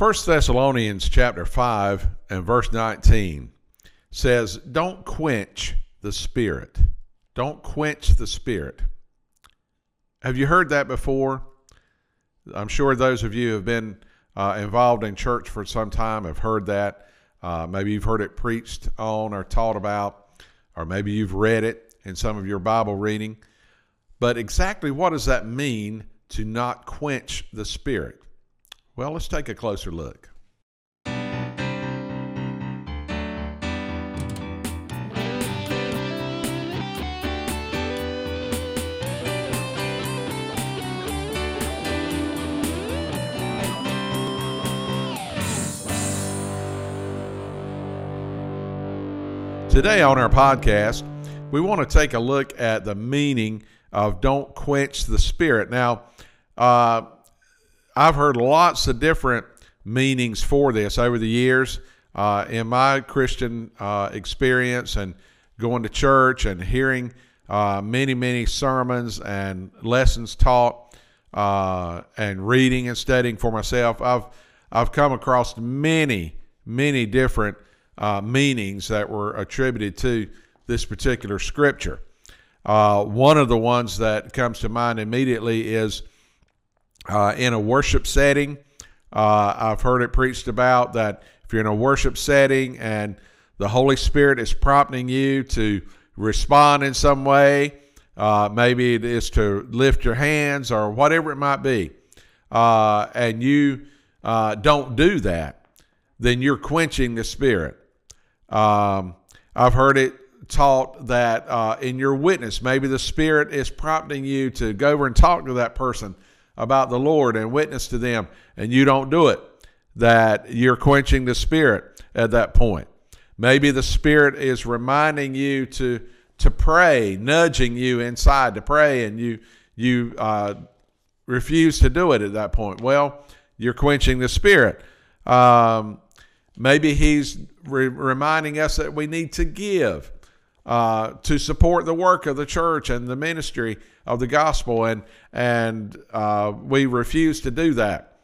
1 Thessalonians chapter 5 and verse 19 says, Don't quench the spirit. Don't quench the spirit. Have you heard that before? I'm sure those of you who have been uh, involved in church for some time have heard that. Uh, maybe you've heard it preached on or taught about, or maybe you've read it in some of your Bible reading. But exactly what does that mean to not quench the spirit? Well, let's take a closer look. Today on our podcast, we want to take a look at the meaning of don't quench the spirit. Now, uh, I've heard lots of different meanings for this over the years uh, in my Christian uh, experience and going to church and hearing uh, many, many sermons and lessons taught uh, and reading and studying for myself. I've I've come across many, many different uh, meanings that were attributed to this particular scripture. Uh, one of the ones that comes to mind immediately is uh, in a worship setting. Uh, I've heard it preached about that if you're in a worship setting and the Holy Spirit is prompting you to respond in some way, uh, maybe it is to lift your hands or whatever it might be, uh, and you don't do that, then you're quenching the Spirit. Um, I've heard it taught that uh, in your witness, maybe the Spirit is prompting you to go over and talk to that person about the Lord and witness to them, and you don't do it, that you're quenching the Spirit at that point. Maybe the Spirit is reminding you to to pray, nudging you inside to pray, and you you uh, refuse to do it at that point. Well, you're quenching the Spirit. Um, Maybe he's re- reminding us that we need to give uh, to support the work of the church and the ministry of the gospel, and and uh, we refuse to do that.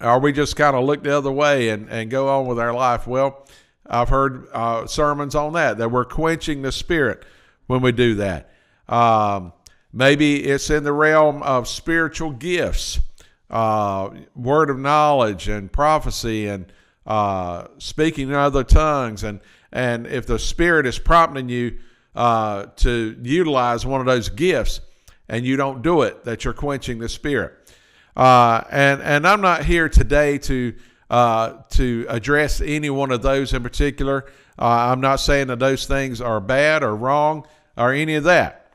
Or we just kind of look the other way and, and go on with our life. Well, I've heard uh, sermons on that, that we're quenching the spirit when we do that. Um, maybe it's in the realm of spiritual gifts, uh, word of knowledge and prophecy and uh, speaking in other tongues, and and if the Spirit is prompting you uh, to utilize one of those gifts, and you don't do it, that you're quenching the Spirit. Uh, and and I'm not here today to uh, to address any one of those in particular. Uh, I'm not saying that those things are bad or wrong or any of that.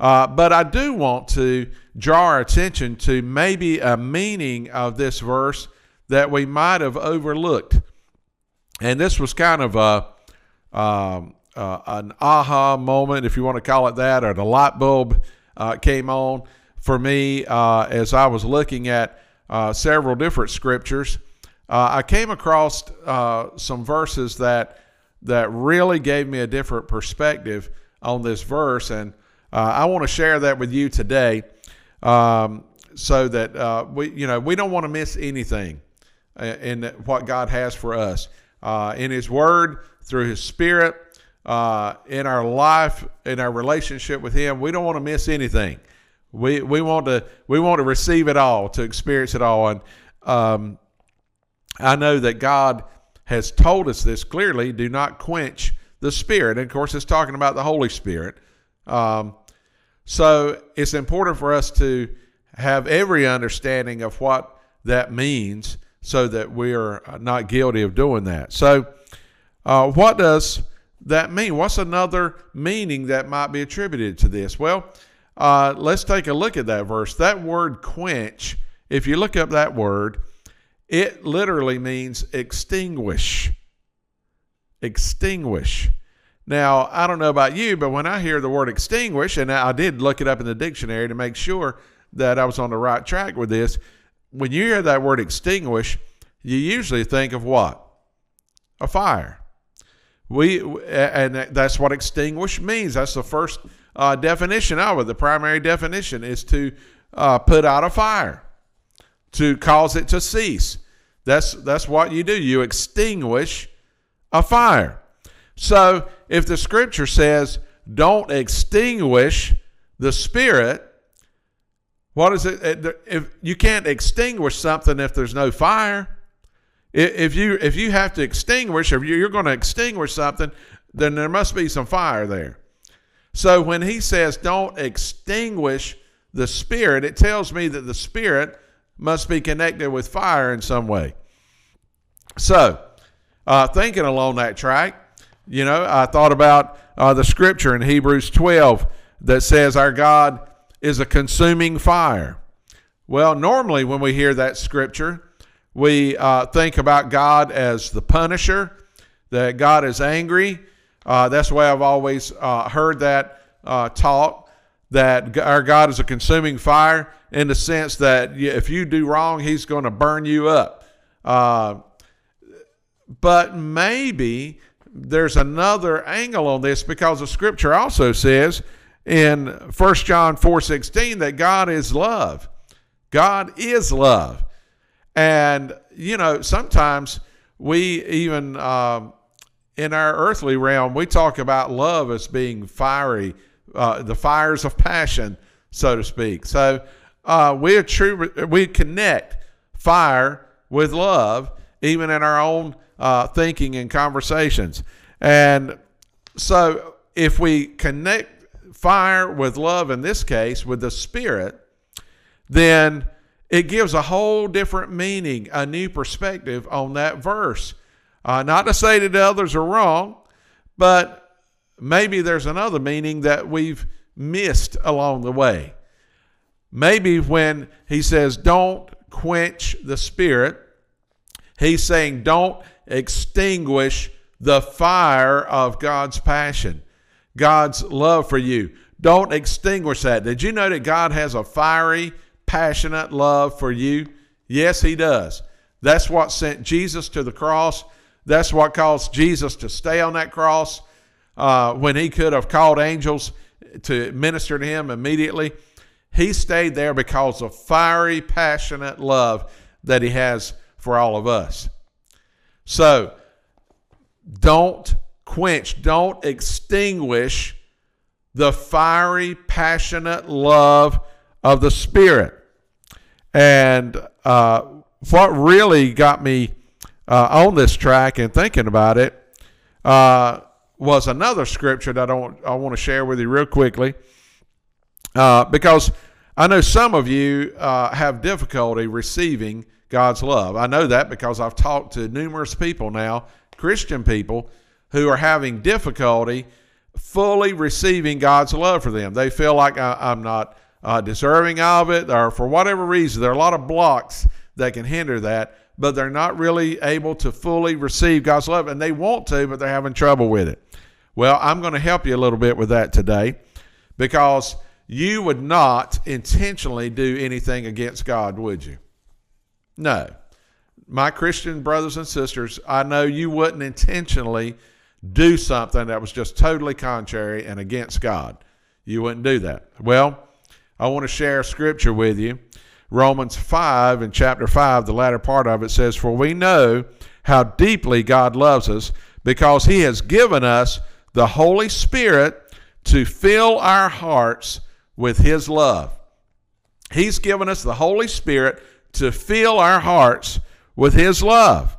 Uh, but I do want to draw our attention to maybe a meaning of this verse that we might have overlooked. And this was kind of a, um, uh, an aha moment, if you want to call it that, or the light bulb uh, came on for me uh, as I was looking at uh, several different scriptures. Uh, I came across uh, some verses that that really gave me a different perspective on this verse, and I want to share that with you today, um, so that we, you know, we don't want to miss anything in what God has for us. In His Word, through His Spirit, uh, in our life, in our relationship with Him, we don't want to miss anything. We, we want to we want to receive it all, to experience it all, and um, I know that God has told us this clearly: do not quench the Spirit. And of course, it's talking about the Holy Spirit. Um, so it's important for us to have every understanding of what that means so that we are not guilty of doing that. So, uh, what does that mean? What's another meaning that might be attributed to this? Well, uh, let's take a look at that verse. That word quench, if you look up that word, it literally means extinguish. Extinguish. Now, I don't know about you, but when I hear the word extinguish, and I did look it up in the dictionary to make sure that I was on the right track with this, when you hear that word extinguish, you usually think of what? A fire. We and that's what extinguish means. That's the first uh, definition of it. The primary definition is to uh, put out a fire, to cause it to cease. That's that's what you do. You extinguish a fire. So if the scripture says don't extinguish the spirit, what is it? If you can't extinguish something if there's no fire, if you if you have to extinguish, if you're going to extinguish something, then there must be some fire there. So when he says don't extinguish the spirit, it tells me that the spirit must be connected with fire in some way. So, uh, thinking along that track, you know, I thought about uh, the scripture in Hebrews 12 that says our God is a consuming fire. Well, normally when we hear that scripture, we uh, think about God as the punisher, that God is angry. Uh, that's the way I've always uh, heard that uh, taught, that our God is a consuming fire in the sense that if you do wrong, He's going to burn you up. Uh, but maybe there's another angle on this because the scripture also says in 1 John 4:16 that God is love. God is love. And, you know, sometimes we even, um, in our earthly realm, we talk about love as being fiery, uh, the fires of passion, so to speak. So uh, we, true, we connect fire with love, even in our own uh, thinking and conversations. And so if we connect fire with love, in this case, with the Spirit, then it gives a whole different meaning, a new perspective on that verse. Uh, not to say that others are wrong, but maybe there's another meaning that we've missed along the way. Maybe when he says, don't quench the spirit, he's saying, don't extinguish the fire of God's passion, God's love for you. Don't extinguish that. Did you know that God has a fiery, passionate love for you? Yes, He does. That's what sent Jesus to the cross. That's what caused Jesus to stay on that cross uh, when He could have called angels to minister to Him immediately. He stayed there because of fiery, passionate love that He has for all of us. So don't quench, don't extinguish the fiery, passionate love of the Spirit. And uh, what really got me uh, on this track and thinking about it uh, was another scripture that I, don't, I want to share with you real quickly. Uh, because I know some of you uh, have difficulty receiving God's love. I know that because I've talked to numerous people now, Christian people, who are having difficulty fully receiving God's love for them. They feel like I, am not uh, deserving of it, or for whatever reason, there are a lot of blocks that can hinder that, but they're not really able to fully receive God's love, and they want to, but they're having trouble with it. Well, I'm going to help you a little bit with that today because you would not intentionally do anything against God, would you? No. My Christian brothers and sisters, I know you wouldn't intentionally do something that was just totally contrary and against God. You wouldn't do that. Well, I want to share scripture with you. Romans 5 in chapter 5, the latter part of it says, For we know how deeply God loves us because he has given us the Holy Spirit to fill our hearts with his love. He's given us the Holy Spirit to fill our hearts with his love.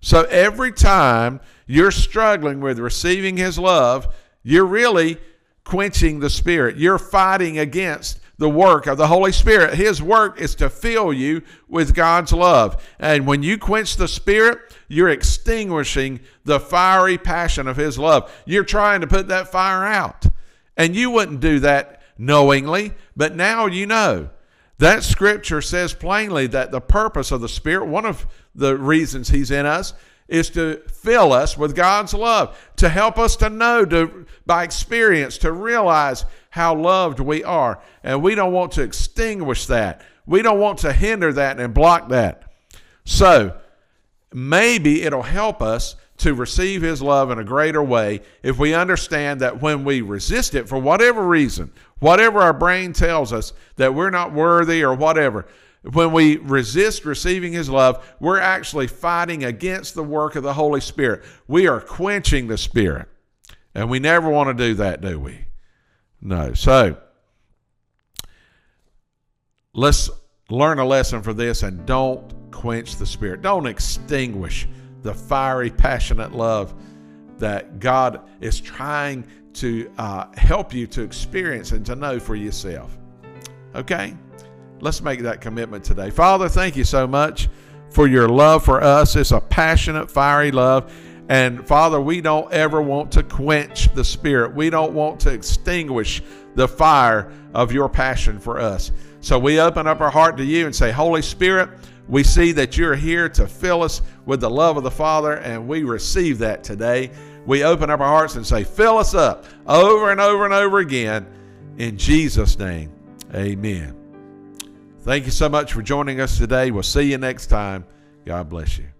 So every time you're struggling with receiving his love, you're really quenching the Spirit. You're fighting against the work of the Holy Spirit. His work is to fill you with God's love. And when you quench the Spirit, you're extinguishing the fiery passion of His love. You're trying to put that fire out. And you wouldn't do that knowingly, but now you know. That scripture says plainly that the purpose of the Spirit, one of the reasons He's in us, is to fill us with God's love, to help us to know to, by experience, to realize how loved we are. And we don't want to extinguish that. We don't want to hinder that and block that. So maybe it'll help us to receive His love in a greater way if we understand that when we resist it for whatever reason, whatever our brain tells us that we're not worthy or whatever, when we resist receiving his love, we're actually fighting against the work of the Holy Spirit. We are quenching the Spirit. And we never want to do that, do we? No. So let's learn a lesson for this and don't quench the Spirit. Don't extinguish the fiery, passionate love that God is trying to uh, help you to experience and to know for yourself. Okay? Let's make that commitment today. Father, thank you so much for your love for us. It's a passionate, fiery love. And Father, we don't ever want to quench the Spirit. We don't want to extinguish the fire of your passion for us. So we open up our heart to you and say, Holy Spirit, we see that you're here to fill us with the love of the Father, and we receive that today. We open up our hearts and say, Fill us up over and over and over again. In Jesus' name, amen. Thank you so much for joining us today. We'll see you next time. God bless you.